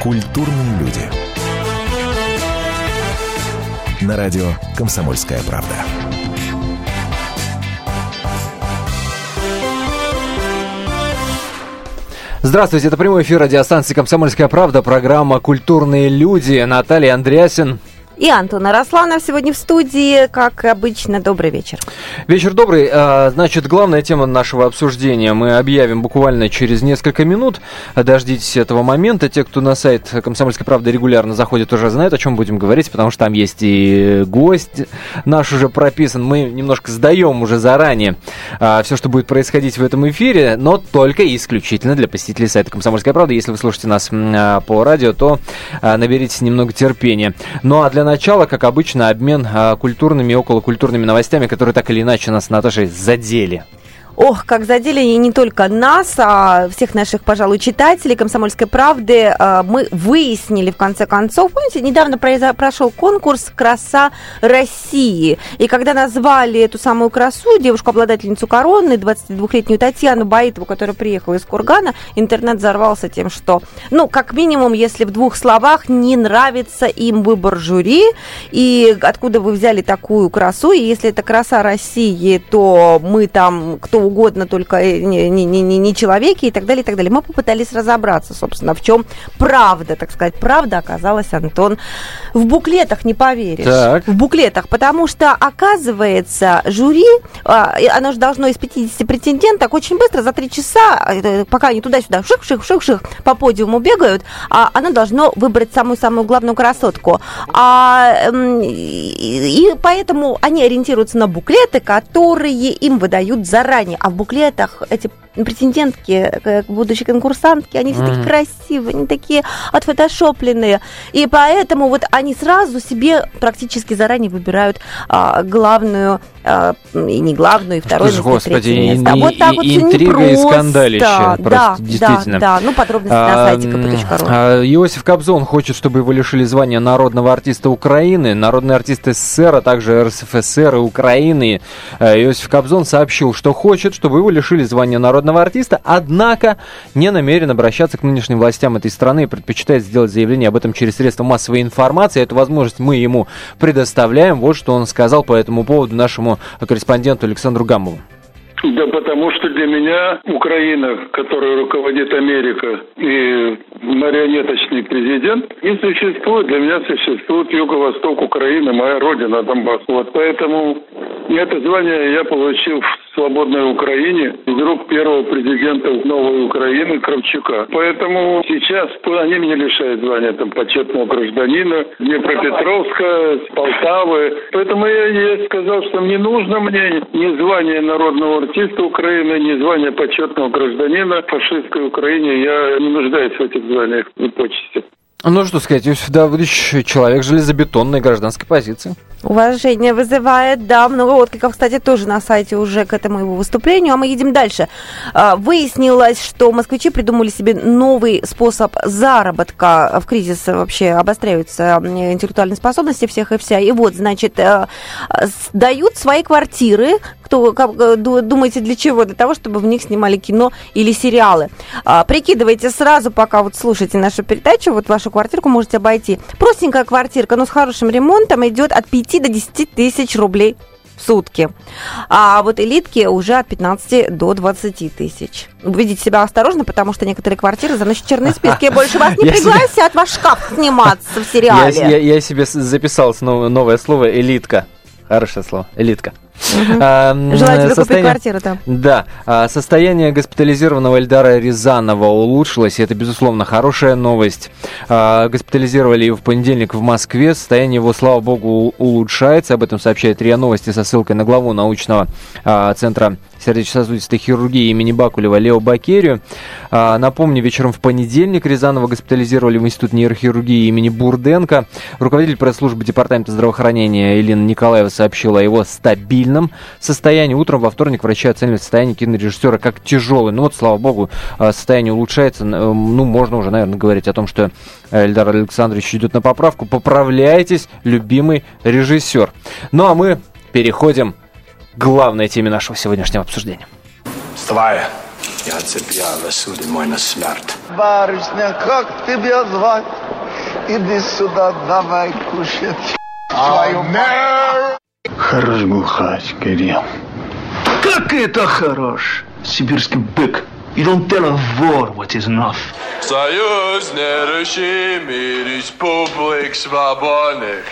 Культурные люди. На радио «Комсомольская правда». Здравствуйте, это прямой эфир радиостанции «Комсомольская правда», программа «Культурные люди». Наталья Андреасин и Антона Росланов сегодня в студии. Как обычно, добрый вечер. Вечер добрый. А, значит, главная тема нашего обсуждения мы объявим буквально через несколько минут. Дождитесь этого момента. Те, кто на сайт «Комсомольской правды» регулярно заходит, уже знают, о чем будем говорить, потому что там есть и гость наш уже прописан. Мы немножко сдаем уже заранее а, все, что будет происходить в этом эфире, но только исключительно для посетителей сайта «Комсомольская правда». Если вы слушаете нас а, по радио, то наберитесь немного терпения. Ну а для начала, как обычно, обмен а, культурными и околокультурными новостями, которые так или иначе нас с Наташей задели. Ох, как задели не только нас, а всех наших, пожалуй, читателей «Комсомольской правды». А, мы выяснили, в конце концов, помните, недавно прошел конкурс «Краса России». И когда назвали эту самую красу, девушку-обладательницу короны, 22-летнюю Татьяну Баитову, которая приехала из Кургана, интернет взорвался тем, что, ну, как минимум, если в двух словах, не нравится им выбор жюри, и откуда вы взяли такую красу, и если это краса России, то мы там, кто угодно, только э, не, не, не, не человеки и так далее, и так далее. Мы попытались разобраться, собственно, в чем правда, так сказать. Правда оказалась, Антон, в буклетах, не поверишь. Так. В буклетах, потому что, оказывается, жюри, а, оно же должно из 50 претенденток очень быстро, за три часа, э, пока они туда-сюда ших-ших-ших-ших по подиуму бегают, а оно должно выбрать самую-самую главную красотку. А, и поэтому они ориентируются на буклеты, которые им выдают заранее а в буклетах эти претендентки, будущие конкурсантки, они все mm-hmm. такие красивые, они такие отфотошопленные. И поэтому вот они сразу себе практически заранее выбирают а, главную, а, и не главную, и вторую, место, Господи, и, место. И, вот так и, вот интрига и скандалище. Да, просто, да, действительно. Да, да, ну подробности а, на сайте kp.ru. А, Иосиф Кобзон хочет, чтобы его лишили звания народного артиста Украины, народный артист СССР, а также РСФСР и Украины. А, Иосиф Кобзон сообщил, что хочет, чтобы его лишили звания народного артиста, однако не намерен обращаться к нынешним властям этой страны и предпочитает сделать заявление об этом через средства массовой информации. Эту возможность мы ему предоставляем. Вот что он сказал по этому поводу нашему корреспонденту Александру Гамову. Да потому что для меня Украина, которой руководит Америка и марионеточный президент, не существует. Для меня существует юго-восток Украины, моя родина, Донбасс. Вот поэтому это звание я получил в свободной Украине рук первого президента новой Украины Кравчука. Поэтому сейчас они меня лишают звания там почетного гражданина Днепропетровска, Полтавы. Поэтому я, я сказал, что не нужно мне ни звания народного артиста Украины, ни звания почетного гражданина фашистской Украине. Я не нуждаюсь в этих званиях и почестях. Ну, что сказать, Иосиф Давыдович человек железобетонной гражданской позиции. Уважение вызывает, да, много откликов, кстати, тоже на сайте уже к этому его выступлению. А мы едем дальше. А, выяснилось, что москвичи придумали себе новый способ заработка. В кризис вообще обостряются интеллектуальные способности всех и вся. И вот, значит, э, сдают свои квартиры. Кто, как, э, думаете, для чего? Для того, чтобы в них снимали кино или сериалы. А, прикидывайте сразу, пока вот слушаете нашу передачу, вот вашу квартирку можете обойти. Простенькая квартирка, но с хорошим ремонтом идет от 5 до 10 тысяч рублей в сутки. А вот элитки уже от 15 до 20 тысяч. Ведите себя осторожно, потому что некоторые квартиры заносят черные списки. Больше вас не пригласят, ваш шкаф сниматься в сериале. Я, я, я себе записал новое слово «элитка». Хорошее слово. Элитка. Угу. Желаю тебе купить квартиру там. Да. А, состояние госпитализированного Эльдара Рязанова улучшилось, и это, безусловно, хорошая новость. А, госпитализировали его в понедельник в Москве. Состояние его, слава богу, улучшается. Об этом сообщает РИА Новости со ссылкой на главу научного а, центра сердечно-сосудистой хирургии имени Бакулева Лео Бакерию. А, напомню, вечером в понедельник Рязанова госпитализировали в Институт нейрохирургии имени Бурденко. Руководитель пресс-службы Департамента здравоохранения Елена Николаева сообщила о его стабильном состоянии. Утром во вторник врачи оценивали состояние кинорежиссера как тяжелый. Ну вот, слава богу, а, состояние улучшается. Ну, можно уже, наверное, говорить о том, что Эльдар Александрович идет на поправку. Поправляйтесь, любимый режиссер. Ну а мы переходим главной теме нашего сегодняшнего обсуждения. Вставай, Я тебя рассудим мой на смерть. Барышня, как тебя звать? Иди сюда, давай кушать. Твою мать. Хорош бухать, Кирилл. Как это хорош? Сибирский бык. You don't tell a whore what is enough. Союз нерушимый республик свободных.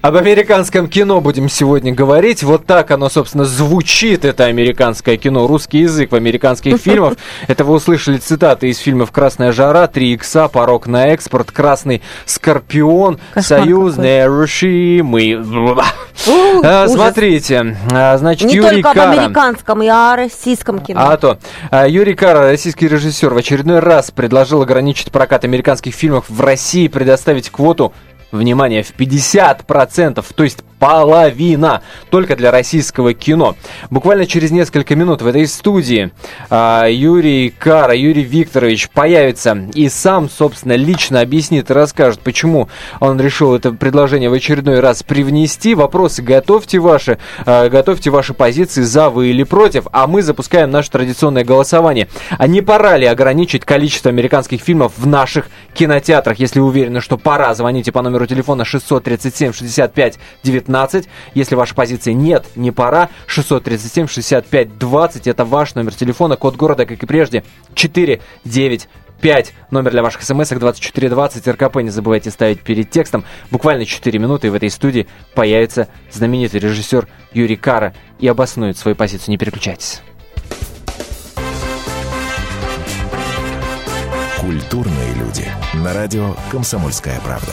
Об американском кино будем сегодня говорить. Вот так оно, собственно, звучит, это американское кино. Русский язык в американских фильмах. Это вы услышали цитаты из фильмов «Красная жара», «Три икса», «Порог на экспорт», «Красный скорпион», Кошмар «Союз нерушимый». Ух, А. Смотрите, а, значит, Не Юрий только об Кара. американском, и о российском кино. А то. А, Юрий Кара, российский режиссер, в очередной раз предложил ограничить прокат американских фильмов в России, предоставить квоту, внимание, в 50%, то есть половина, только для российского кино. Буквально через несколько минут в этой студии а, Юрий Кара, Юрий Викторович появится и сам, собственно, лично объяснит и расскажет, почему он решил это предложение в очередной раз привнести. Вопросы готовьте ваши, а, готовьте ваши позиции за вы или против, а мы запускаем наше традиционное голосование. А не пора ли ограничить количество американских фильмов в наших кинотеатрах? Если уверены, что пора, звоните по номеру телефона 637 65 19. Если ваша позиция нет, не пора, 637 65 20. Это ваш номер телефона, код города, как и прежде, 495. Номер для ваших смс 2420. РКП не забывайте ставить перед текстом. Буквально 4 минуты и в этой студии появится знаменитый режиссер Юрий Кара и обоснует свою позицию. Не переключайтесь. Культурные люди. На радио «Комсомольская правда».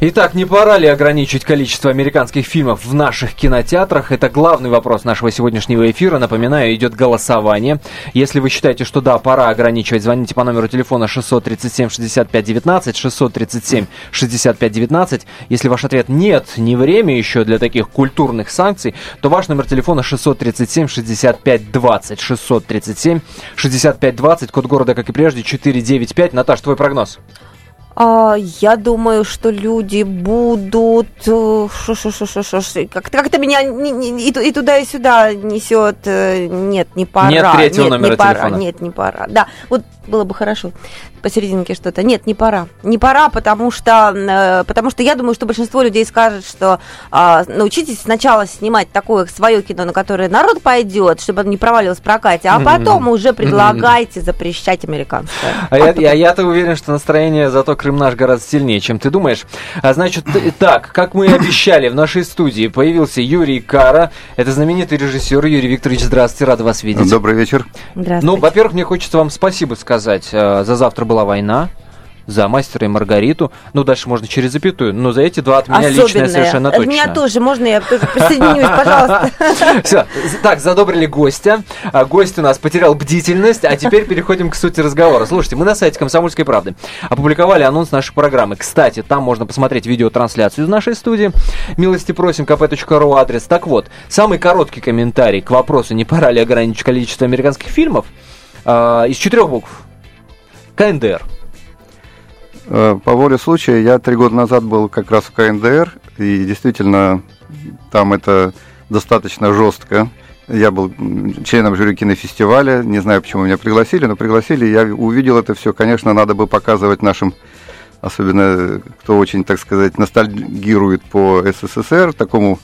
Итак, не пора ли ограничить количество американских фильмов в наших кинотеатрах? Это главный вопрос нашего сегодняшнего эфира. Напоминаю, идет голосование. Если вы считаете, что да, пора ограничивать, звоните по номеру телефона 637 65 19, 637 65 19. Если ваш ответ нет, не время еще для таких культурных санкций, то ваш номер телефона 637 65 20, 637 65 20, код города, как и прежде, 495. Наташ, твой прогноз? А, я думаю, что люди будут... э, шо- шо- шо- шо- шо- шо- Как-то как меня не- не- и, и туда, и сюда несет. э, Нет, не пора. Нет третьего Нет, номера не пора. телефона. Нет, не пора. Да, вот было бы хорошо посерединке что-то. Нет, не пора. Не пора, потому что, э, потому что я думаю, что большинство людей скажет, что а, научитесь сначала снимать такое свое кино, на которое народ пойдет, чтобы оно не провалилось в прокате, а потом уже предлагайте запрещать американское. А я, я, я-то уверен, что настроение зато Крым наш гораздо сильнее, чем ты думаешь. А значит, так, как мы и обещали, в нашей студии появился Юрий Кара. Это знаменитый режиссер. Юрий Викторович, здравствуйте, рад вас видеть. Добрый вечер. Здравствуйте. Ну, во-первых, мне хочется вам спасибо сказать. Э, За завтра была война. За мастера и Маргариту. Ну, дальше можно через запятую. Но за эти два от меня личное Особенное. совершенно От точно. меня тоже. Можно я тоже присоединюсь, пожалуйста? Все, так, задобрили гостя. А, Гость у нас потерял бдительность, а теперь переходим к сути разговора. Слушайте, мы на сайте «Комсомольской правды» опубликовали анонс нашей программы. Кстати, там можно посмотреть видеотрансляцию из нашей студии. Милости просим, kp.ru адрес. Так вот, самый короткий комментарий к вопросу, не пора ли ограничить количество американских фильмов, а, из четырех букв. КНДР. Э, По воле случая, я три года назад был как раз в КНДР, и действительно там это достаточно жестко. Я был членом жюри кинофестиваля, не знаю, почему меня пригласили, но пригласили, я увидел это все. Конечно, надо бы показывать нашим, особенно кто очень, так сказать, ностальгирует по СССР, такому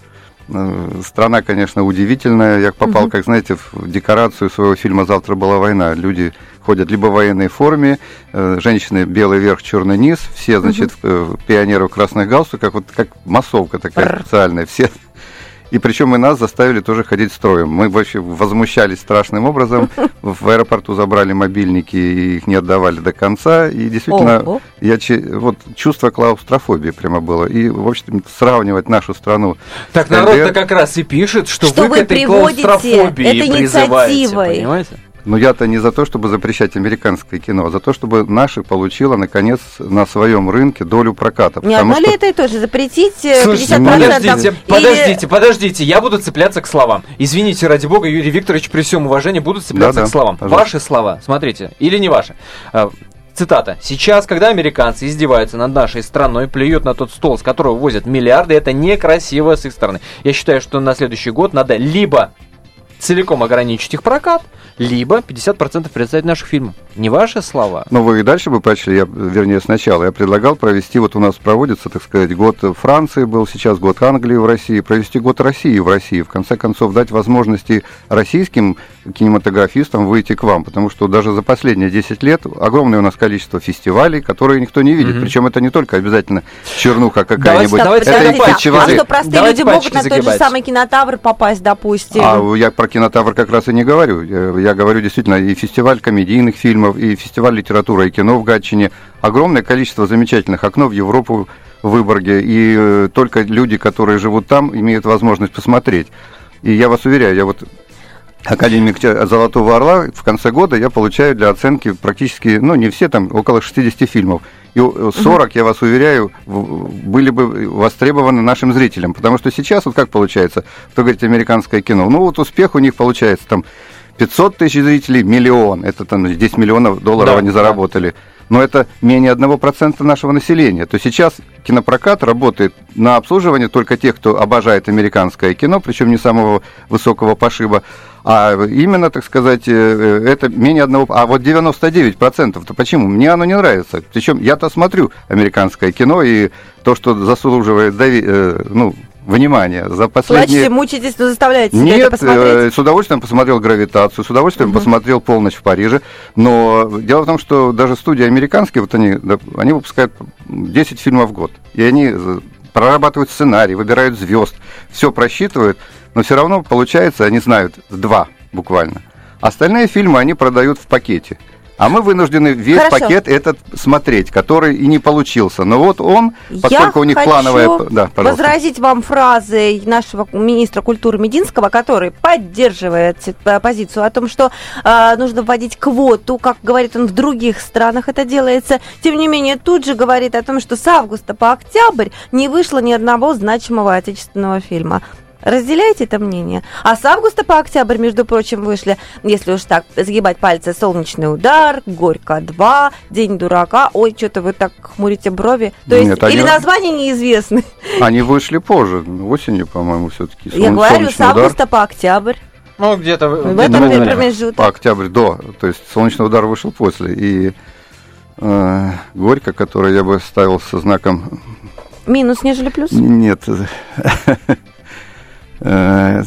э, страна, конечно, удивительная. Я попал, как знаете, в декорацию своего фильма «Завтра была война». Люди ходят либо в военной форме, э, женщины белый верх, черный низ, все, значит, э, пионеры в красных галстуках, вот как массовка такая Бррр. специальная, все. И причем и нас заставили тоже ходить строем. Мы вообще возмущались страшным образом. В аэропорту забрали мобильники и их не отдавали до конца. И действительно, Ого. я вот чувство клаустрофобии прямо было. И, в общем, сравнивать нашу страну Так народ-то как раз и пишет, что, Что вы вы к этой приводите клаустрофобии это призываете, инициативой. понимаете? Но я-то не за то, чтобы запрещать американское кино, а за то, чтобы наше получило, наконец, на своем рынке долю проката. Не Потому одно ли что это и то же? Запретить э, 50% Слушайте, ну, подождите, или- подождите, подождите, я буду цепляться к словам. Извините, ради бога, Юрий Викторович, при всем уважении, буду цепляться Да-да, к словам. пожалуйста. Ваши слова, смотрите, или не ваши. А, Цитата. «Сейчас, когда американцы издеваются над нашей страной, плюют на тот стол, с которого возят миллиарды, это некрасиво с их стороны. Я считаю, что на следующий год надо либо целиком ограничить их прокат, либо 50% представить наших фильмов. Не ваши слова. Ну, вы и дальше бы прочли, я, вернее, сначала. Я предлагал провести, вот у нас проводится, так сказать, год Франции был сейчас, год Англии в России, провести год России в России. В конце концов, дать возможности российским кинематографистам выйти к вам, потому что даже за последние 10 лет огромное у нас количество фестивалей, которые никто не видит. Мгм. Причем это не только обязательно чернуха Давайте- какая-нибудь. давайте это так, и давайте. а что, простые Давайте люди могут на тот же загибать. самый кинотавр попасть, допустим? А я про кинотавр как раз и не говорю. Я, я говорю действительно и фестиваль комедийных фильмов, и фестиваль литературы и кино в Гатчине. Огромное количество замечательных окно в Европу в Выборге. И э, только люди, которые живут там, имеют возможность посмотреть. И я вас уверяю, я вот академик Золотого Орла в конце года я получаю для оценки практически, ну не все там, около 60 фильмов. И э, 40, я вас уверяю, были бы востребованы нашим зрителям. Потому что сейчас вот как получается, кто говорит американское кино, ну вот успех у них получается там 500 тысяч зрителей, миллион. Это там 10 миллионов долларов Да, они да. заработали. Но это менее 1% нашего населения. То сейчас кинопрокат работает на обслуживание только тех, кто обожает американское кино, причем не самого высокого пошиба. А именно, так сказать, э, э, это менее одного... А вот 99%, то почему? Мне оно не нравится. Причем я-то смотрю американское кино, и то, что заслуживает дови- э, ну, внимания за последние... Плачете, мучитесь, но заставляете себя это Нет, посмотреть? э, с удовольствием посмотрел «Гравитацию», с удовольствием посмотрел «Полночь в Париже», но дело в том, что даже студии американские, вот они, они выпускают 10 фильмов в год, и они прорабатывают сценарий, выбирают звезд, все просчитывают, но все равно получается, они знают два буквально. Остальные фильмы они продают в пакете. А мы вынуждены весь Хорошо. пакет этот смотреть, который и не получился. Но вот он, поскольку Я у них хочу плановая... Да, пожалуйста. возразить вам фразой нашего министра культуры Мединского, который поддерживает э, позицию о том, что э, нужно вводить квоту, как говорит он, в других странах это делается. Тем не менее, тут же говорит о том, что с августа по октябрь не вышло ни одного значимого отечественного фильма. Разделяете это мнение? А с августа по октябрь, между прочим, вышли, если уж так сгибать пальцы, «Солнечный удар», «Горько 2», «День дурака». Ой, что-то вы так хмурите брови. То есть, Нет, они- или названия неизвестны. Они вышли позже, осенью, по-моему, все-таки. Я говорю, с августа по октябрь. Ну, где-то... В этом время. промежуток. По октябрь до, то есть солнечный удар вышел после. И э, Горько, который я бы ставил со знаком Минус, нежели плюс. нет, э,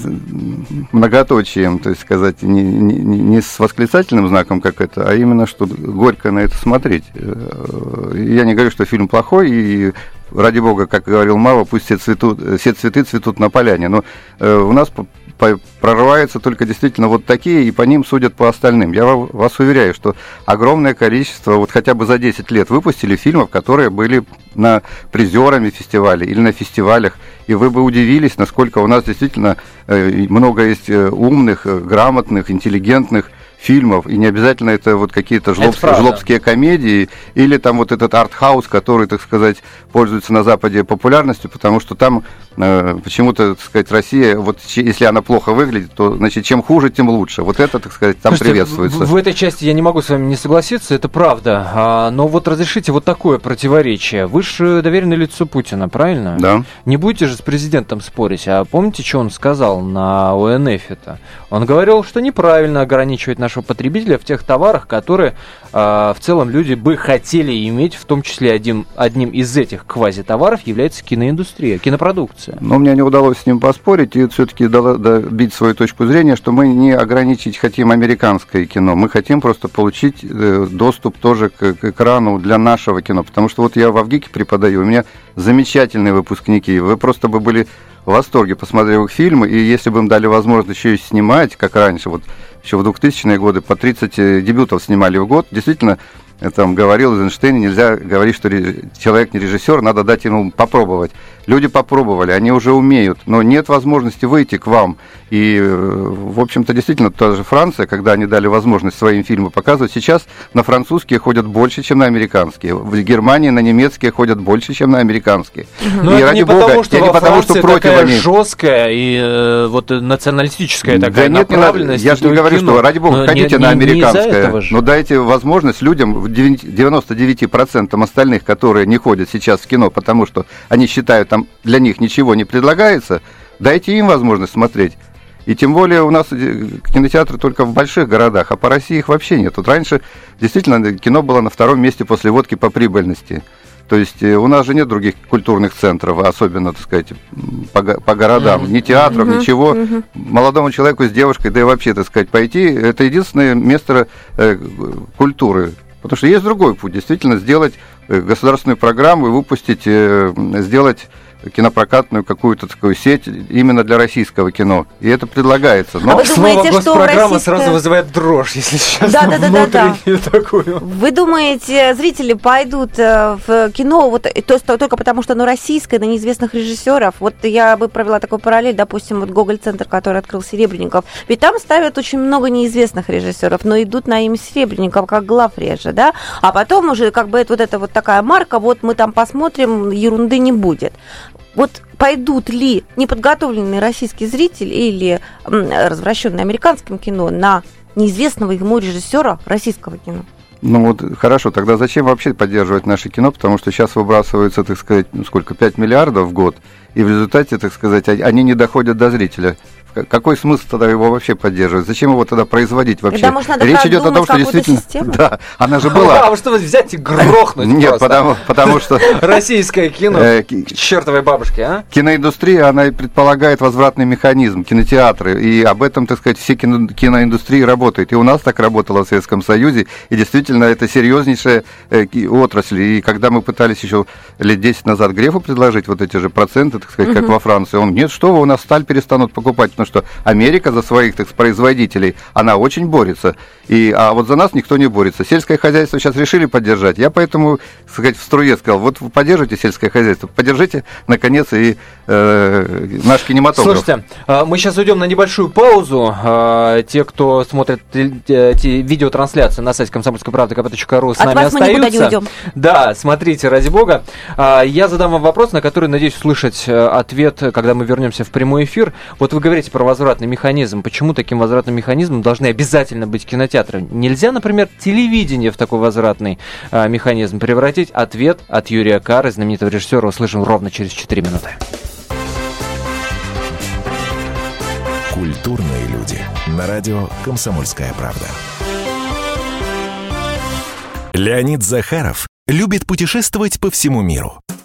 многоточием, то есть сказать, не, не- не- с восклицательным знаком, как это, а именно, что горько на это смотреть. Э, Я не говорю, что фильм плохой, и ради бога, как говорил Мава, пусть все, цветут, все цветы цветут на поляне, но э, у нас по- прорываются только действительно вот такие, и по ним судят по остальным. Я ва- вас уверяю, что огромное количество, вот хотя бы за 10 лет выпустили фильмов, которые были на призерами фестиваля или на фестивалях, и вы бы удивились, насколько у нас действительно э, много есть э, умных, э, грамотных, интеллигентных фильмов, и не обязательно это вот какие-то жлобские, правда. жлобские комедии, или там вот этот арт-хаус, который, так сказать, пользуется на Западе популярностью, потому что там э, почему-то, так сказать, Россия, вот если она плохо выглядит, то, значит, чем хуже, тем лучше. Вот это, так сказать, там Слушайте, приветствуется. В, в этой части я не могу с вами не согласиться, это правда. А, но вот разрешите вот такое противоречие. Вы же доверенное лицо Путина, правильно? Да. Не будете же с президентом спорить. А помните, что он сказал на ОНФ-то? Он говорил, что неправильно ограничивать нашего потребителя в тех товарах, которые а, в целом люди бы хотели иметь, в том числе один, одним из этих квазитоваров является киноиндустрия, кинопродукция. Но мне не удалось с ним поспорить и все-таки добить свою точку зрения, что мы не ограничить хотим американское кино, мы хотим просто получить э, доступ тоже к, к экрану для нашего кино, потому что вот я в Авгике преподаю, у меня замечательные выпускники, вы просто бы были в восторге, посмотрел их фильмы, и если бы им дали возможность еще и снимать, как раньше, вот еще в 2000-е годы по 30 э, дебютов снимали в год, действительно, там говорил Эйзенштейне, нельзя говорить, что человек не режиссер, надо дать ему попробовать. Люди попробовали, они уже умеют, но нет возможности выйти к вам. И, э, в общем-то, действительно, та же Франция, когда они дали возможность своим фильмы показывать, сейчас на французские ходят больше, чем на американские. В Германии на немецкие ходят больше, чем на американские. Но и это ради не бога, потому, что я не потому, что против такая они. жесткая и э, вот националистическая Да такая нет, не надо. направленность. Я же не говорю, кино. что ради бога, Но ходите не- на не- не американское. но дайте возможность людям, 99% остальных, которые не ходят сейчас в кино, потому что они считают, там для них ничего не предлагается, дайте им возможность смотреть. И тем более у нас э, кинотеатры только в больших городах, а по России их вообще нет. Вот раньше действительно кино было на втором месте после водки по прибыльности. То есть э, у нас же нет других культурных центров, особенно, так сказать, по, по городам. Ни театров, ничего. Молодому человеку с девушкой, да и вообще, так сказать, пойти, это единственное место э, культуры. Потому что есть другой путь, действительно, сделать э, государственную программу и выпустить, э, сделать кинопрокатную какую-то такую сеть именно для российского кино. И это предлагается. Но А вы Слово думаете, что госпрограмма российская- сразу вызывает дрожь, если честно. Да, да, да, да, да. такую. Вы думаете, зрители пойдут э, в кино вот э, то есть только потому, что оно российское, на неизвестных режиссеров? Вот я бы провела такой параллель, допустим, вот Гоголь-центр, который открыл Серебренников. Ведь там ставят очень много неизвестных режиссеров, но идут на имя Серебренников, как главреже, да? А потом уже как бы это вот эта вот такая марка, вот мы там посмотрим, ерунды не будет. Вот пойдут ли неподготовленный российский зритель или развращенный американским кино на неизвестного ему режиссера российского кино? Ну вот хорошо, тогда зачем вообще поддерживать наше кино? Потому что сейчас выбрасывается, так сказать, ну сколько, 5 миллиардов в год, и в результате, так сказать, они не доходят до зрителя. Какой смысл тогда его вообще поддерживать? Зачем его тогда производить вообще? Тогда, может, надо Речь идет о том, что действительно... систему? Да, она же А была. вы что вы взять и грохнуть Нет, потому, потому что Российское кино. э, К чертовой бабушке, а? киноиндустрия, она предполагает возвратный механизм, кинотеатры, и об этом, так сказать, все кино, киноиндустрии работают. И у нас так работало в Советском Союзе, и действительно это серьезнейшая э, отрасль. И когда мы пытались еще лет 10 назад Грефу предложить вот эти же проценты, так сказать, как во Франции, он, нет, что вы, у нас сталь перестанут покупать, потому что Америка за своих, так производителей, она очень борется. И, а вот за нас никто не борется. Сельское хозяйство сейчас решили поддержать. Я поэтому, так сказать, в струе сказал, вот вы поддержите сельское хозяйство, поддержите, наконец, и э, наш кинематограф. Слушайте, а, мы сейчас уйдем на небольшую паузу. А, Те, кто смотрит те видеотрансляции на сайте комсомольской правды kp.ru с От нами вас мы никуда не остаются. уйдем. Да, смотрите, ради бога. А, Я задам вам вопрос, на который надеюсь услышать э, ответ, когда мы вернемся в прямой эфир. Вот вы говорите про возвратный механизм. Почему таким возвратным механизмом должны обязательно быть кинотеатры? Нельзя, например, телевидение в такой возвратный а, механизм превратить? Ответ от Юрия Кары, знаменитого режиссера, услышим ровно через 4 минуты. Культурные люди. На радио «Комсомольская правда». Леонид Захаров любит путешествовать по всему миру.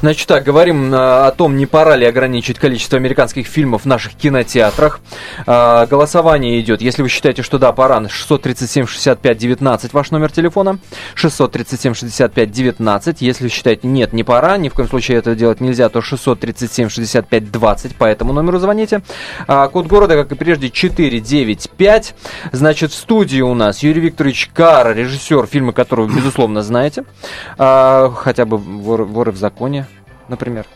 Значит так, говорим э, о том, не пора ли ограничить количество американских фильмов в наших кинотеатрах. Э, голосование идет, если вы считаете, что да, пора, 637-65-19 ваш номер телефона, 637-65-19. Если вы считаете, нет, не пора, ни в коем случае это делать нельзя, то 637-65-20, по этому номеру звоните. А, код города, как и прежде, 495. Значит, в студии у нас Юрий Викторович Кара, режиссер фильма, которого безусловно, знаете. А, хотя бы «Воры, «Воры в законе», например.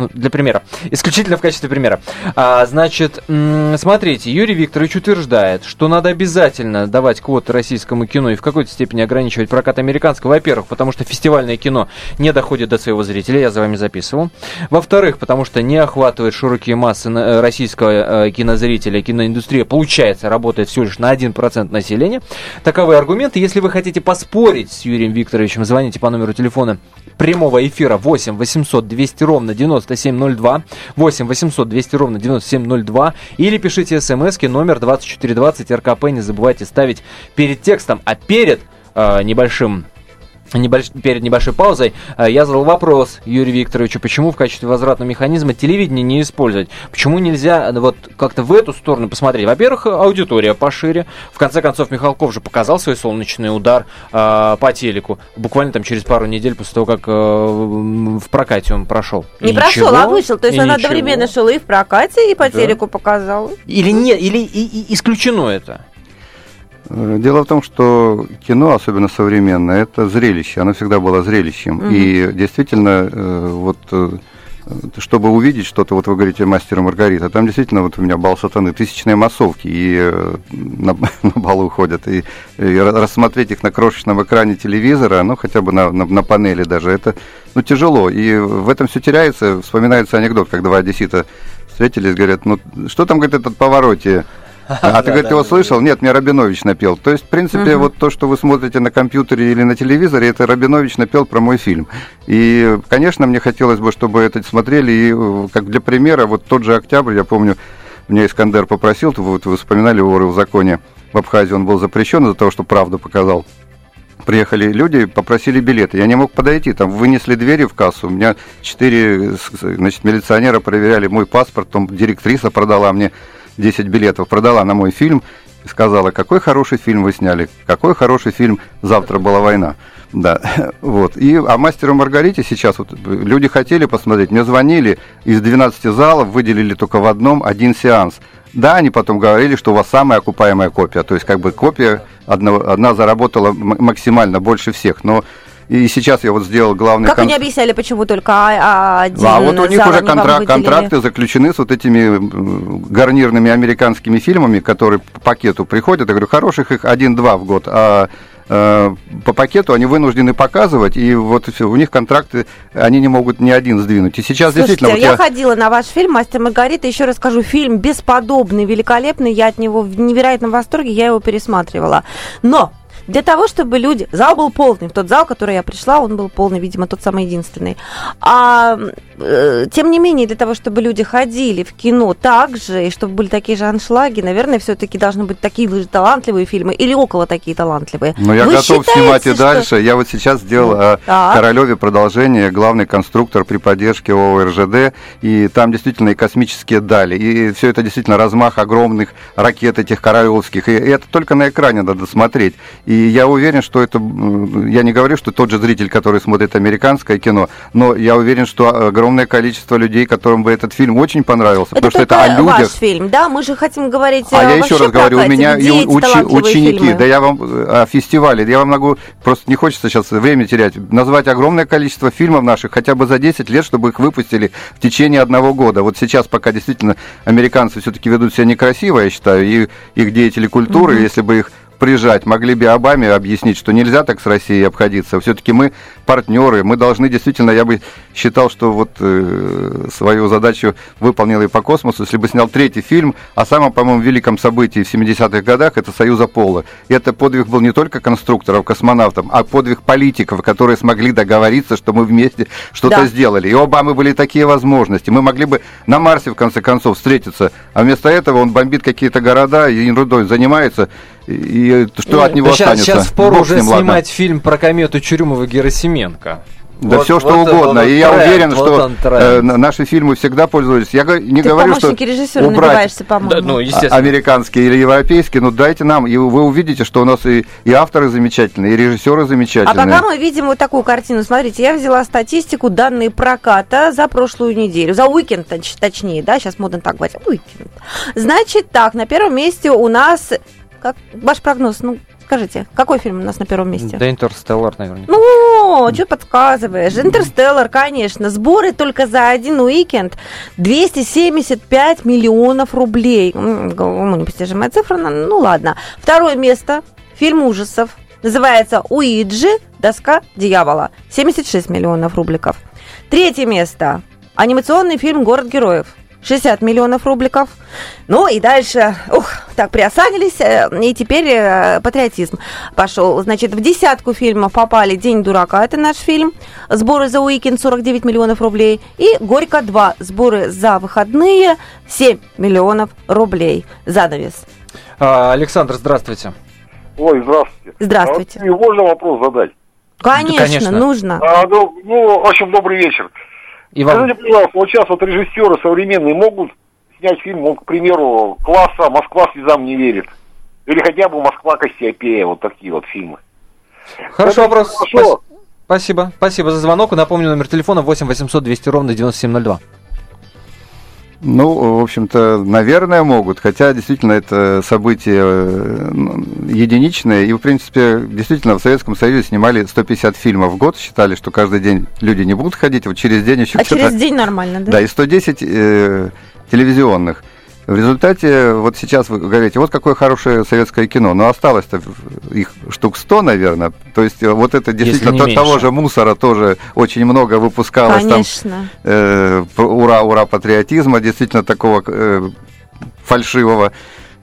Ну, для примера. Исключительно в качестве примера. А, значит, смотрите, Юрий Викторович утверждает, что надо обязательно давать квоты российскому кино и в какой-то степени ограничивать прокат американского. Во-первых, потому что фестивальное кино не доходит до своего зрителя, я за вами записывал. Во-вторых, потому что не охватывает широкие массы э, российского э, кинозрителя. Киноиндустрия, получается, работает всего лишь на 1% населения. Таковы аргументы. Если вы хотите поспорить с Юрием Викторовичем, звоните по номеру телефона прямого эфира 8 800 200 ровно 9702, 8 800 200 ровно 9702, или пишите смски номер 2420 РКП, не забывайте ставить перед текстом, а перед э, небольшим Небольш... Перед небольшой паузой э, я задал вопрос Юрию Викторовичу, почему в качестве возвратного механизма телевидение не использовать? Почему нельзя э, вот как-то в эту сторону посмотреть? Во-первых, аудитория пошире. В конце концов, Михалков же показал свой солнечный удар э, по телеку. Буквально там через пару недель после того, как э, в прокате он прошел. Не И прошел, ничего, а вышел. То есть он ничего. одновременно шел и в прокате, и по Да. телеку показал. Или нет, или и- и исключено это. Э, Дело в том, что кино, особенно современное, это зрелище, оно всегда было зрелищем. Мгм. И действительно, э, вот э, чтобы увидеть что-то, вот вы говорите «Мастер и Маргарита», там действительно вот у меня бал сатаны, тысячные массовки, и на, на балу ходят, и, и ра- рассмотреть их на крошечном экране телевизора, ну, хотя бы на, на, на панели даже, это, ну, тяжело, и в этом все теряется, вспоминается анекдот, как два одессита встретились, говорят, ну, что там, говорит, этот повороте, а ты, говорит, его слышал? Нет, мне Рабинович напел. То есть, в принципе, вот то, что вы смотрите на компьютере или на телевизоре, это Рабинович напел про мой фильм. И, конечно, мне хотелось бы, чтобы это смотрели. И, э, как для примера, вот тот же «Октябрь», я помню, меня Искандер попросил, вот вы вспоминали воры в законе, в Абхазии он был запрещен из-за того, что правду показал. Приехали люди, попросили билеты. Я не мог подойти, там вынесли двери в кассу. У меня четыре значит, милиционера проверяли мой паспорт, там директриса продала мне 10 билетов, продала на мой фильм и сказала, какой хороший фильм вы сняли, какой хороший фильм «Завтра была война». Да, вот. И, а «Мастеру Маргарите» сейчас вот люди хотели посмотреть, мне звонили, из 12 залов выделили только в одном один сеанс. Да, они потом говорили, что у вас самая окупаемая копия, то есть как бы копия одна, одна заработала максимально больше всех, но и сейчас я вот сделал главный Как кон- они объясняли, почему только а- а один а вот у них уже контрак- контракты заключены с вот этими гарнирными американскими фильмами, которые по пакету приходят. Я говорю, хороших их один-два в год, а э, по пакету они вынуждены показывать, и вот у них контракты, они не могут ни один сдвинуть. И сейчас Слушайте, действительно... вот я, ходила на ваш фильм «Мастер Маргарита». Еще раз скажу, фильм бесподобный, великолепный. Я от него в невероятном восторге, я его пересматривала. Но для того, чтобы люди... Зал был полный. В тот зал, в который я пришла, он был полный, видимо, тот самый единственный. А, э, тем не менее, для того, чтобы люди ходили в кино так же, и чтобы были такие же аншлаги, наверное, все-таки должны быть такие же талантливые фильмы или около такие талантливые. Но я Вы готов считаете, снимать и что- дальше. Я вот сейчас сделал о Так. Королеве продолжение, главный конструктор при поддержке ООО РЖД, и там действительно и космические дали, и все это действительно размах огромных ракет этих королевских, и это только на экране надо смотреть. И я уверен, что это, я не говорю, что тот же зритель, который смотрит американское кино, но я уверен, что огромное количество людей, которым бы этот фильм очень понравился, Это потому что это о людях. ваш фильм, да? Мы же хотим говорить А э, я еще вообще раз говорю, у меня и учи- ученики, фильмы? да я вам э, о фестивале, я вам могу, просто не хочется сейчас время терять, назвать огромное количество фильмов наших, хотя бы за 10 лет, чтобы их выпустили в течение одного года. Вот сейчас пока действительно американцы все-таки ведут себя некрасиво, я считаю, и их деятели культуры, Мгм. если бы их прижать, могли бы Обаме объяснить, что нельзя так с Россией обходиться. Все-таки мы партнеры, мы должны действительно, я бы считал, что вот э, свою задачу выполнил и по космосу, если бы снял третий фильм о самом, по-моему, великом событии в 70-х годах, это «Союз Аполло». И это подвиг был не только конструкторов, космонавтов, а подвиг политиков, которые смогли договориться, что мы вместе что-то Да. сделали. И у Обамы были такие возможности. Мы могли бы на Марсе, в конце концов, встретиться, а вместо этого он бомбит какие-то города и ерундой занимается. И и что от него Да останется? Щас впору Бог уже ним, ладно. снимать фильм про комету Чурюмова-Герасименко. Да Вот- все что вот угодно. и я тренд, уверен, вот что э, на- наши фильмы всегда пользовались. Я не Ты говорю, что убрать набиваешься, по-моему. Да, ну, а- американские или европейские, ну дайте нам, и вы увидите, что у нас и, и авторы замечательные, и режиссеры А замечательные. пока мы видим вот такую картину, смотрите, я взяла статистику, данные проката за прошлую неделю, за уикенд, точ- точнее, да, сейчас модно так говорить, уикенд. Значит так, на первом месте у нас, как ваш прогноз, ну, Скажите, какой фильм у нас на первом месте? Да, Интерстеллар, наверное. Ну, что подсказываешь? Интерстеллар, конечно. Сборы только за один уикенд 275 миллионов рублей. Уму непостижимая цифра, но- ну ладно. Второе место. Фильм ужасов. Называется «Уиджи. Доска дьявола». 76 миллионов рубликов. Третье место. Анимационный фильм «Город героев». 60 миллионов рубликов. Ну и дальше, ух, так приосанились, э, и теперь э, патриотизм пошел. Значит, в десятку фильмов попали «День дурака», это наш фильм, сборы за уикенд 49 миллионов рублей, и «Горько 2», сборы за выходные 7 миллионов рублей. Занавес. А, Александр, здравствуйте. Ой, здравствуйте. Здравствуйте. А вот можно вопрос задать? Конечно, конечно. нужно. А, ну, ну, в общем, добрый вечер. И вам... Скажите, пожалуйста, вот сейчас вот режиссеры современные могут снять фильм, вот, к примеру, класса «Москва слезам не верит». Или хотя бы «Москва Кассиопея», вот такие вот фильмы. Хорошо Это вопрос. хорошо. Спас- Спасибо. Спасибо за звонок. Напомню, номер телефона 8 800 200 ровно 9702. Ну, в общем-то, наверное, могут, хотя действительно это событие э, единичное. И, в принципе, действительно, в Советском Союзе снимали 150 фильмов в год, считали, что каждый день люди не будут ходить, вот через день еще А через день нормально, да? Да, и 110 э, телевизионных. В результате, вот сейчас вы говорите, вот какое хорошее советское кино, но осталось-то их штук 100, наверное. То есть э, вот это действительно то- того же мусора тоже очень много выпускалось там Конечно. э, п- ура, ура патриотизма, действительно такого э, фальшивого.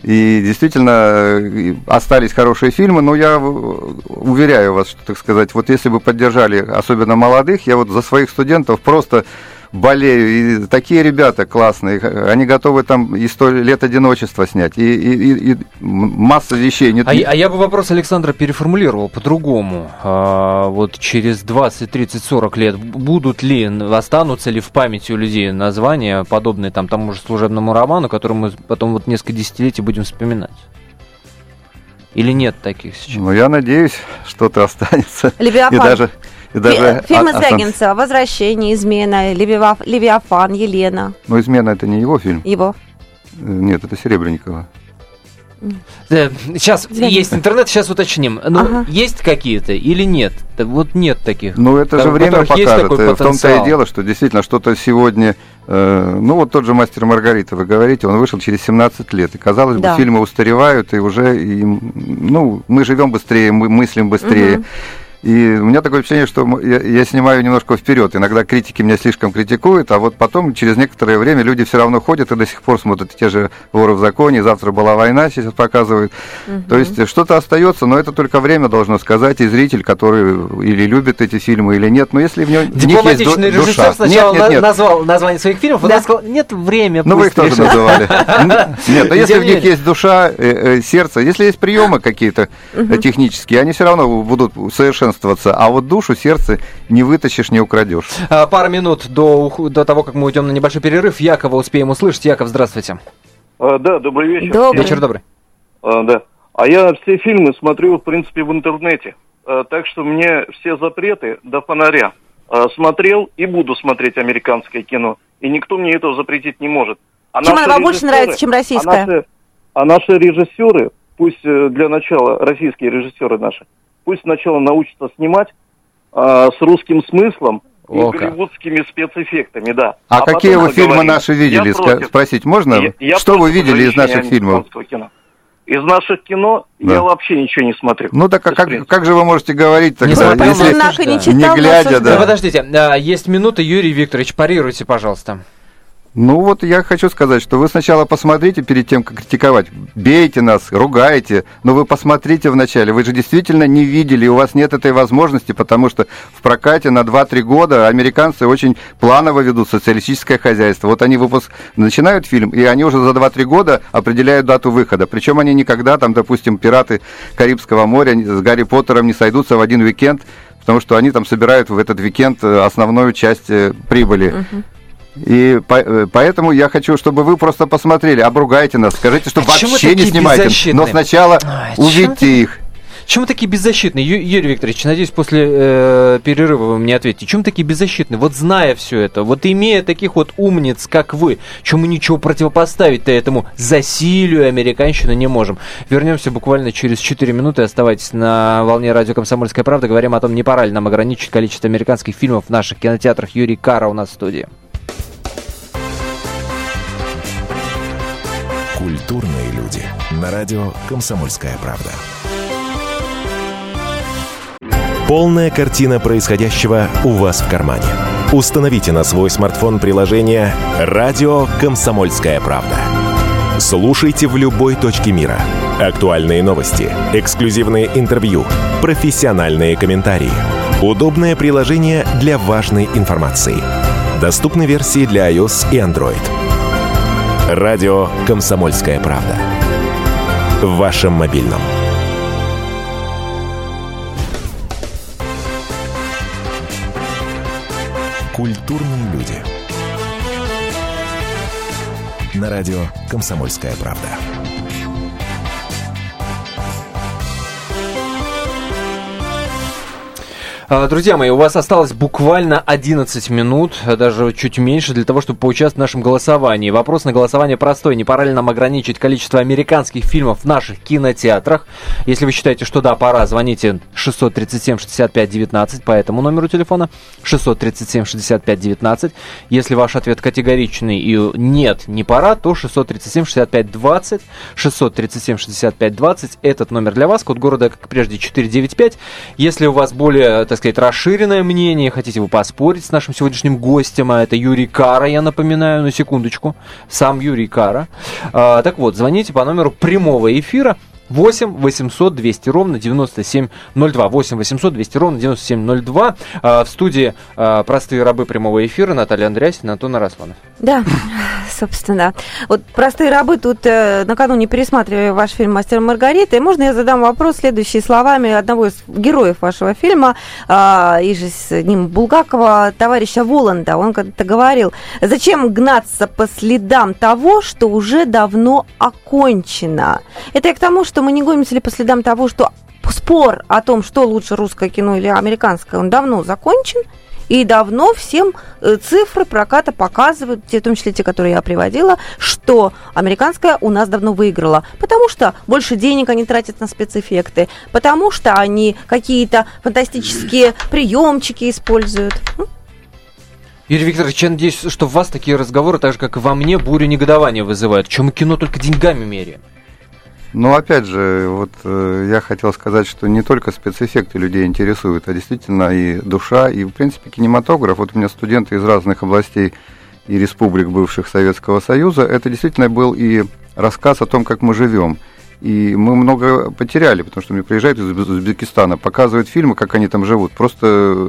И действительно э, остались хорошие фильмы, но я уверяю вас, что, так сказать, вот если бы поддержали особенно молодых, я вот за своих студентов просто болею. И такие ребята классные, они готовы там и сто лет одиночества снять, и, и- и- и масса вещей. Не- А, я- а я бы вопрос Александра переформулировал по-другому. А, вот через 20, 30, 40 лет будут ли, останутся ли в памяти у людей названия, подобные там тому же служебному роману, который мы потом вот несколько десятилетий будем вспоминать? Или нет таких сейчас? Ну, я надеюсь, что-то останется. Левиафан. И даже, и даже Фи- Фильмы а- Звягинцева «Возвращение», «Измена», «Левиаф- «Левиафан», «Елена». Ну, «Измена» это не его фильм. Его. Э, Нет, это Серебренникова. Да, сейчас Звягинцев. есть интернет, сейчас уточним. Ну, Ага. есть какие-то или нет? Да Вот нет таких. Ну, это же время покажет. такой Э, В том-то и дело, что действительно что-то сегодня... э, ну, вот тот же «Мастер Маргарита», вы говорите, он вышел через 17 лет. И, казалось Да. бы, фильмы устаревают, и уже... и, ну, мы живем быстрее, мы мыслим быстрее. Мгм. И у меня такое впечатление, что я, я снимаю немножко вперед. Иногда критики меня слишком критикуют, а вот потом, через некоторое время, люди все равно ходят и до сих пор смотрят те же воры в законе. Завтра была война, сейчас показывают. То есть что-то остается, но это только время должно сказать, и зритель, который или любит эти фильмы, или нет. Но если в, нем, в них есть душа. режиссер сначала нет, нет, нет. на- назвал название своих фильмов, а Да. сказал, нет времени. Ну, вы их тоже решат». называли. Нет, но если в них есть душа, э, э, сердце, если есть приемы какие-то технические, они все равно будут совершенствоваться. А вот душу, сердце не вытащишь, не украдешь. А, Пара минут до, до того, как мы уйдем на небольшой перерыв. Якова успеем услышать. Яков, здравствуйте. А, да, добрый вечер. Добрый. Вечер добрый. А, да. А я все фильмы смотрю, в принципе, в интернете. А, так что мне все запреты до фонаря. А, смотрел и буду смотреть американское кино. И никто мне этого запретить не может. А Чем наши она вам больше режиссеры- нравится, чем российская? А наши, а наши режиссеры, пусть э, для начала, российские режиссеры наши, пусть сначала научатся снимать а, с русским смыслом и О, голливудскими спецэффектами, да. А, потом какие вы фильмы наши видели? Против. Спросить можно? Я- я что вы видели из наших фильмов? кино. Из наших кино Да. я вообще ничего не смотрю. Ну так а как, как же вы можете говорить Не тогда, смотрел, если не читал, Не глядя. Да. Да. подождите, а, есть минута, Юрий Викторович, парируйте, пожалуйста. Ну вот я хочу сказать, что вы сначала посмотрите перед тем, как критиковать. Бейте нас, ругайте, но вы посмотрите вначале. Вы же действительно не видели, у вас нет этой возможности, потому что в прокате на 2-3 года американцы очень планово ведут социалистическое хозяйство. Вот они выпуск... начинают фильм, и они уже за 2-3 года определяют дату выхода. Причем они никогда, там, допустим, пираты Карибского моря с Гарри Поттером не сойдутся в один уикенд, потому что они там собирают в этот уикенд э, основную часть э, прибыли. И по- э, поэтому я хочу, чтобы вы просто посмотрели, обругайте нас, скажите, что А вообще не снимайте, но сначала Ай, чё увидьте их. Чем вы такие беззащитные? Ю- Юрий Викторович, надеюсь, после э, перерыва вы мне ответите. Чем такие беззащитные? Вот зная все это, вот имея таких вот умниц, как вы, чему ничего противопоставить-то этому засилию американщины не можем. Вернемся буквально через 4 минуты. Оставайтесь на волне радио «Комсомольская правда». Говорим о том, не пора ли нам ограничить количество американских фильмов в наших кинотеатрах. Юрий Кара у нас в студии. Культурные люди. На радио «Комсомольская правда». Полная картина происходящего у вас в кармане. Установите на свой смартфон приложение «Радио Комсомольская правда». Слушайте в любой точке мира. Актуальные новости, эксклюзивные интервью, профессиональные комментарии. Удобное приложение для важной информации. Доступны версии для iOS и Android. Радио «Комсомольская правда». В вашем мобильном. Культурные люди. На радио «Комсомольская правда». Друзья мои, у вас осталось буквально 11 минут, а даже чуть меньше, для того, чтобы поучаствовать в нашем голосовании. Вопрос на голосование простой. Не пора ли нам ограничить количество американских фильмов в наших кинотеатрах? Если вы считаете, что да, пора, звоните 637-65-19 по этому номеру телефона. 637-65-19. Если ваш ответ категоричный и нет, не пора, то 637-65-20. 637-65-20. Этот номер для вас. Код города, как прежде, 495. Если у вас более, так сказать, расширенное мнение, хотите вы поспорить с нашим сегодняшним гостем, а это Юрий Кара, я напоминаю, на секундочку, сам Юрий Кара. А, так вот, звоните по номеру прямого эфира 8 800 200 ровно 9702. 8 800 200 ровно 9702. А, в студии а, простые рабы прямого эфира Наталья Андреасина, Антон Арасланов. Да, собственно. Вот простые рабы тут э, накануне пересматривали ваш фильм «Мастер Маргарита». И можно я задам вопрос следующие словами одного из героев вашего фильма, э, и же с ним Булгакова, товарища Воланда. Он когда-то говорил, зачем гнаться по следам того, что уже давно окончено? Это я к тому, что мы не гонимся по следам того, что спор о том, что лучше русское кино или американское, он давно закончен, и давно всем э, цифры проката показывают, в том числе те, которые я приводила, что американская у нас давно выиграла. Потому что больше денег они тратят на спецэффекты, потому что они какие-то фантастические приемчики используют. Ну, Юрий Викторович, я надеюсь, что в вас такие разговоры, так же, как и во мне, бурю негодования вызывают. Чем кино только деньгами меряем? Ну, опять же, вот э, я хотел сказать, что не только спецэффекты людей интересуют, а действительно и душа, и, в принципе, кинематограф. Вот у меня студенты из разных областей и республик бывших Советского Союза. Это действительно был и рассказ о том, как мы живем. И мы много потеряли, потому что мне приезжают из Узбекистана, показывают фильмы, как они там живут. Просто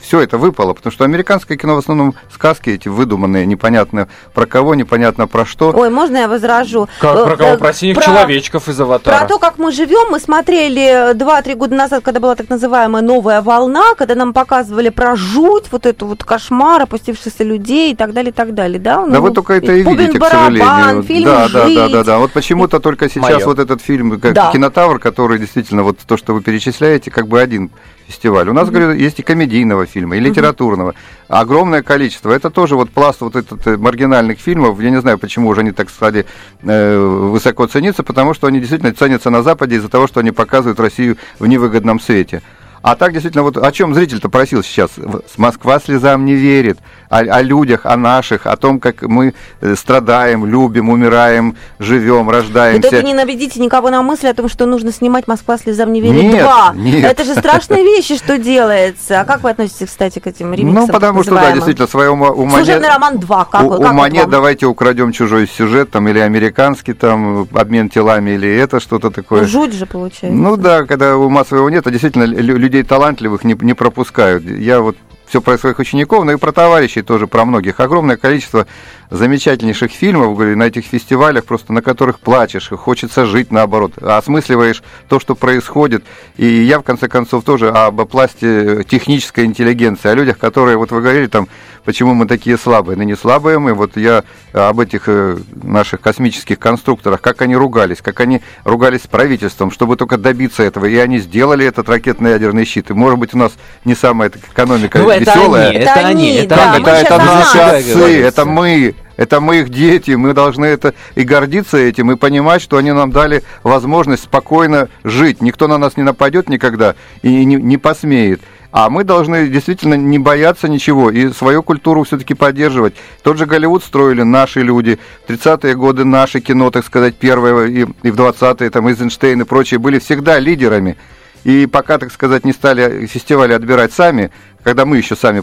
все это выпало, потому что американское кино в основном сказки эти выдуманные, непонятно про кого, непонятно про что. Ой, можно я возражу? Как, про кого? Про синих про, человечков из аватара. Про то, как мы живем, мы смотрели 2-3 года назад, когда была так называемая новая волна, когда нам показывали про жуть, вот эту вот кошмар, опустившихся людей и так далее, и так далее. Да, да ну, вы только это и видите, к сожалению. Фильм да, «Жить». да, да, да, да. Вот почему-то только сейчас Моё. вот этот фильм, как Да. кинотавр, который действительно вот то, что вы перечисляете, как бы один фестиваль. У нас, говорю, есть и комедийного фильма, и литературного. Огромное количество. Это тоже вот пласт вот этот э, маргинальных фильмов. Я не знаю, почему уже они, так стали э, высоко цениться, потому что они действительно ценятся на Западе из-за того, что они показывают Россию в невыгодном свете. А так действительно, вот о чем зритель-то просил сейчас? С Москва слезам не верит. О, о людях, о наших, о том, как мы э, страдаем, любим, умираем, живем, Вы рождаемся. только не наведите никого на мысль о том, что нужно снимать «Москва слезам не верит Нет, 2». нет. Это же страшные вещи, что делается. А как вы относитесь, кстати, к этим ремиксам? Ну, потому что, да, действительно, своего ума... ума нет. Служебный роман 2. Как, у, как Мане вам? давайте украдем чужой сюжет, там, или американский, там, обмен телами, или это что-то такое. Ну, жуть же получается. Ну да, когда ума своего нет, а действительно лю- людей талантливых не, не пропускают. Я вот все про своих учеников, но и про товарищей тоже, про многих. Огромное количество замечательнейших фильмов, говорю, на этих фестивалях, просто на которых плачешь, и хочется жить наоборот, осмысливаешь то, что происходит. И я, в конце концов, тоже об пласте технической интеллигенции, о людях, которые, вот вы говорили там, почему мы такие слабые. Ну, не слабые мы, вот я об этих э, наших космических конструкторах, как они ругались, как они ругались с правительством, чтобы только добиться этого. И они сделали этот ракетно-ядерный щит. И, может быть, у нас не самая экономика ну, веселая. Это они, это они, это, да, они. это, это наши отцы, это мы. Это мы их дети, мы должны это и гордиться этим, и понимать, что они нам дали возможность спокойно жить. Никто на нас не нападет никогда и не, не посмеет. А мы должны действительно не бояться ничего и свою культуру все-таки поддерживать. Тот же Голливуд строили наши люди. В 30-е годы наши кино, так сказать, первые и, и в 20-е, там, Эйзенштейн и прочие, были всегда лидерами. И пока, так сказать, не стали фестивали отбирать сами, когда мы еще сами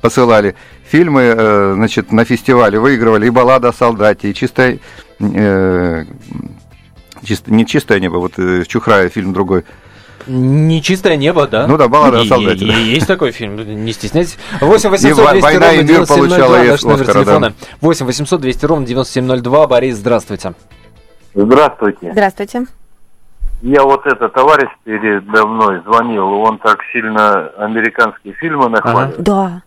посылали фильмы, э, значит, на фестивале, выигрывали и «Баллада о солдате», и «Чистое...» э, чисто, не «Чистое небо», вот э, Чухрая фильм другой – Нечистое небо, да? Ну да, баллада о солдате. Есть такой фильм, не стесняйтесь. 8 800 200 ровно 9702, наш номер телефона. 8 800 200 ровно 9702. Борис, здравствуйте. Здравствуйте. Здравствуйте. Я вот этот товарищ передо мной звонил, он так сильно американские фильмы нахваливает. Ага. Да.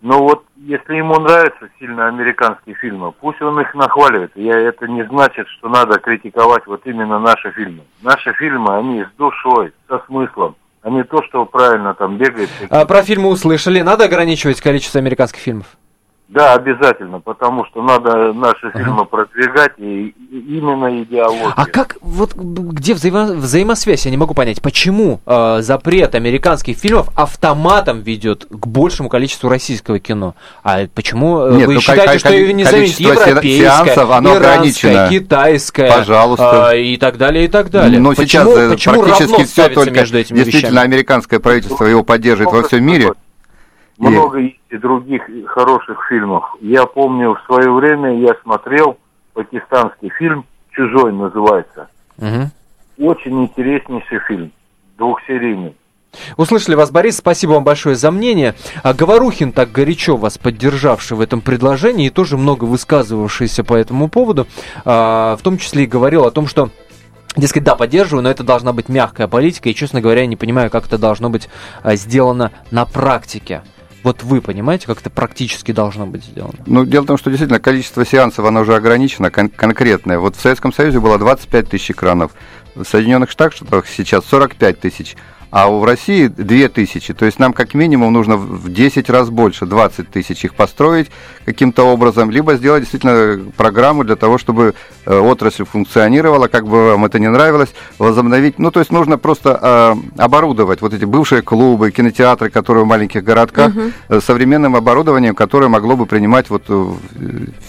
Ну вот, если ему нравятся сильно американские фильмы, пусть он их нахваливает. Я, это не значит, что надо критиковать вот именно наши фильмы. Наши фильмы, они с душой, со смыслом, а не то, что правильно там бегает. А, про фильмы услышали. Надо ограничивать количество американских фильмов? Да, обязательно, потому что надо наши фильмы продвигать и, и именно идеологию. А как, вот где взаимо, взаимосвязь, я не могу понять, почему э, запрет американских фильмов автоматом ведет к большему количеству российского кино? А почему э, Нет, вы ну, считаете, что его не заменить европейское, сеансов, оно ограничено. китайское Пожалуйста. Э, и так далее, и так далее? Но почему, сейчас почему практически все только между этими действительно вещами? американское правительство его поддерживает во всем мире. Много есть и других хороших фильмов. Я помню, в свое время я смотрел пакистанский фильм «Чужой» называется. Угу. Очень интереснейший фильм, двухсерийный. Услышали вас, Борис, спасибо вам большое за мнение. А Говорухин, так горячо вас поддержавший в этом предложении и тоже много высказывавшийся по этому поводу, а, в том числе и говорил о том, что Дескать, да, поддерживаю, но это должна быть мягкая политика, и, честно говоря, я не понимаю, как это должно быть а, сделано на практике. Вот вы понимаете, как это практически должно быть сделано? Ну, дело в том, что действительно количество сеансов, оно уже ограничено, кон- конкретное. Вот в Советском Союзе было 25 тысяч экранов, в Соединенных Штатах сейчас 45 тысяч а в России 2000. То есть нам как минимум нужно в 10 раз больше, 20 тысяч их построить каким-то образом, либо сделать действительно программу для того, чтобы э, отрасль функционировала, как бы вам это не нравилось, возобновить. Ну, то есть нужно просто э, оборудовать вот эти бывшие клубы, кинотеатры, которые в маленьких городках, угу. современным оборудованием, которое могло бы принимать вот э,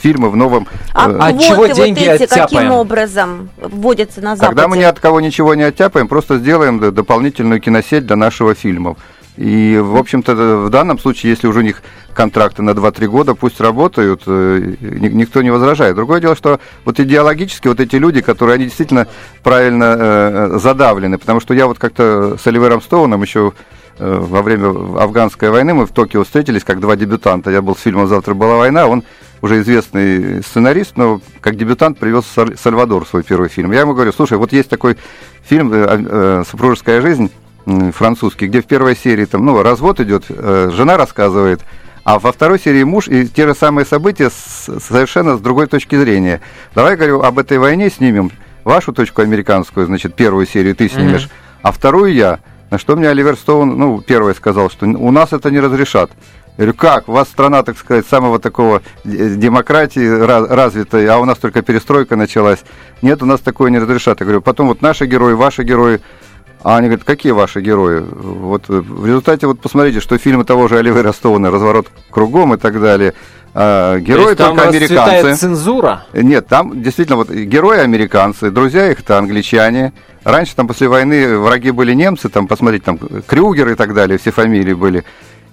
фильмы в новом... А, э, а вот чего деньги эти оттяпаем? каким образом вводятся на Западе? Тогда мы ни от кого ничего не оттяпаем, просто сделаем дополнительную киносеть для нашего фильма. И, в общем-то, в данном случае, если уже у них контракты на 2-3 года, пусть работают, э, никто не возражает. Другое дело, что вот идеологически вот эти люди, которые, они действительно правильно э, задавлены, потому что я вот как-то с Оливером Стоуном еще э, во время афганской войны, мы в Токио встретились как два дебютанта. Я был с фильмом «Завтра была война», он уже известный сценарист, но как дебютант привез Сальвадор свой первый фильм. Я ему говорю, слушай, вот есть такой фильм «Супружеская жизнь», французский, где в первой серии там, ну, развод идет, э, жена рассказывает, а во второй серии муж и те же самые события с, совершенно с другой точки зрения. Давай, говорю, об этой войне снимем вашу точку американскую, значит, первую серию ты снимешь, mm-hmm. а вторую я. На что мне Оливер Стоун, ну, первый сказал, что у нас это не разрешат. Я говорю, как? У вас страна, так сказать, самого такого демократии развитой, а у нас только перестройка началась. Нет, у нас такое не разрешат. Я говорю, потом вот наши герои, ваши герои, а они говорят, какие ваши герои? Вот э, в результате вот посмотрите, что фильмы того же Оливера Стоуна «Разворот кругом» и так далее. А, герои То только американцы. цензура? Нет, там действительно вот герои американцы, друзья их это англичане. Раньше там после войны враги были немцы, там посмотрите, там Крюгер и так далее, все фамилии были.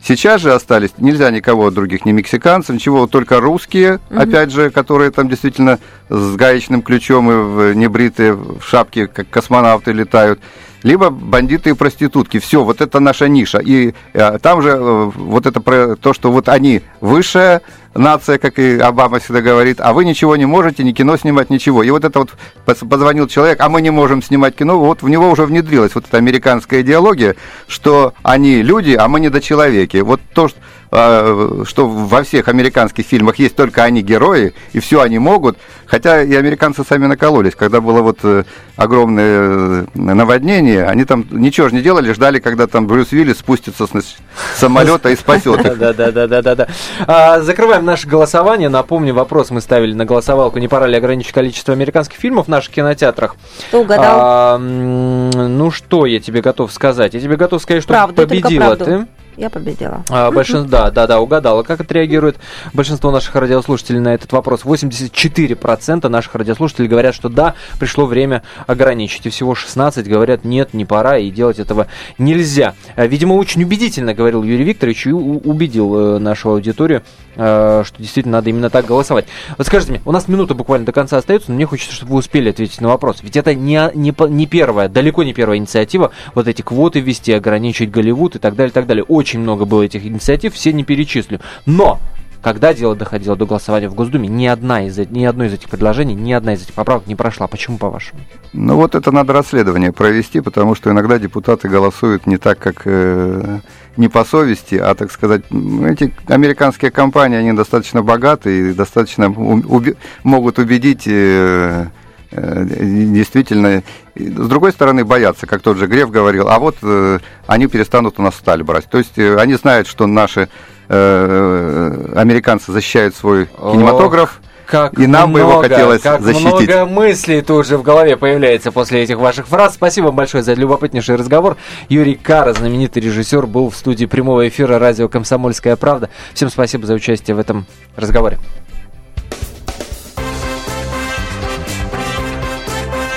Сейчас же остались, нельзя никого других, ни мексиканцев, ничего, только русские, mm-hmm. опять же, которые там действительно с гаечным ключом и в небритые в шапке, как космонавты летают. Либо бандиты и проститутки. Все, вот это наша ниша. И э, там же э, вот это про то, что вот они высшая нация, как и Обама всегда говорит, а вы ничего не можете, ни кино снимать, ничего. И вот это вот позвонил человек, а мы не можем снимать кино, вот в него уже внедрилась вот эта американская идеология, что они люди, а мы недочеловеки. Вот то, что что во всех американских фильмах есть только они герои, и все они могут. Хотя и американцы сами накололись. Когда было вот э, огромное э, наводнение, они там ничего же не делали, ждали, когда там Брюс Уиллис спустится с самолета и спасет их. Да, да, да, да, да, да. А, закрываем наше голосование. Напомню, вопрос мы ставили на голосовалку. Не пора ли ограничить количество американских фильмов в наших кинотеатрах? Кто угадал? А, ну что я тебе готов сказать? Я тебе готов сказать, что победила ты. Я победила. А, большинство, да, да, да, угадала. Как отреагирует большинство наших радиослушателей на этот вопрос? 84% наших радиослушателей говорят, что да, пришло время ограничить. И всего 16 говорят, нет, не пора, и делать этого нельзя. А, видимо, очень убедительно говорил Юрий Викторович и убедил э, нашу аудиторию, э, что действительно надо именно так голосовать. Вот скажите мне, у нас минута буквально до конца остается, но мне хочется, чтобы вы успели ответить на вопрос. Ведь это не, не, не первая, далеко не первая инициатива, вот эти квоты ввести, ограничить Голливуд и так далее, и так далее. Очень очень много было этих инициатив, все не перечислю. Но когда дело доходило до голосования в Госдуме, ни, одна из, ни одно из этих предложений, ни одна из этих поправок не прошла. Почему, по-вашему? Ну вот это надо расследование провести, потому что иногда депутаты голосуют не так, как э, не по совести, а, так сказать, эти американские компании, они достаточно богаты и достаточно уби- могут убедить... Э, действительно, с другой стороны, боятся, как тот же Греф говорил, а вот э, они перестанут у нас сталь брать. То есть э, они знают, что наши э, американцы защищают свой кинематограф. Как и нам много, бы его хотелось как защитить. много мыслей тут же в голове появляется после этих ваших фраз. Спасибо большое за любопытнейший разговор. Юрий Кара, знаменитый режиссер, был в студии прямого эфира радио «Комсомольская правда». Всем спасибо за участие в этом разговоре.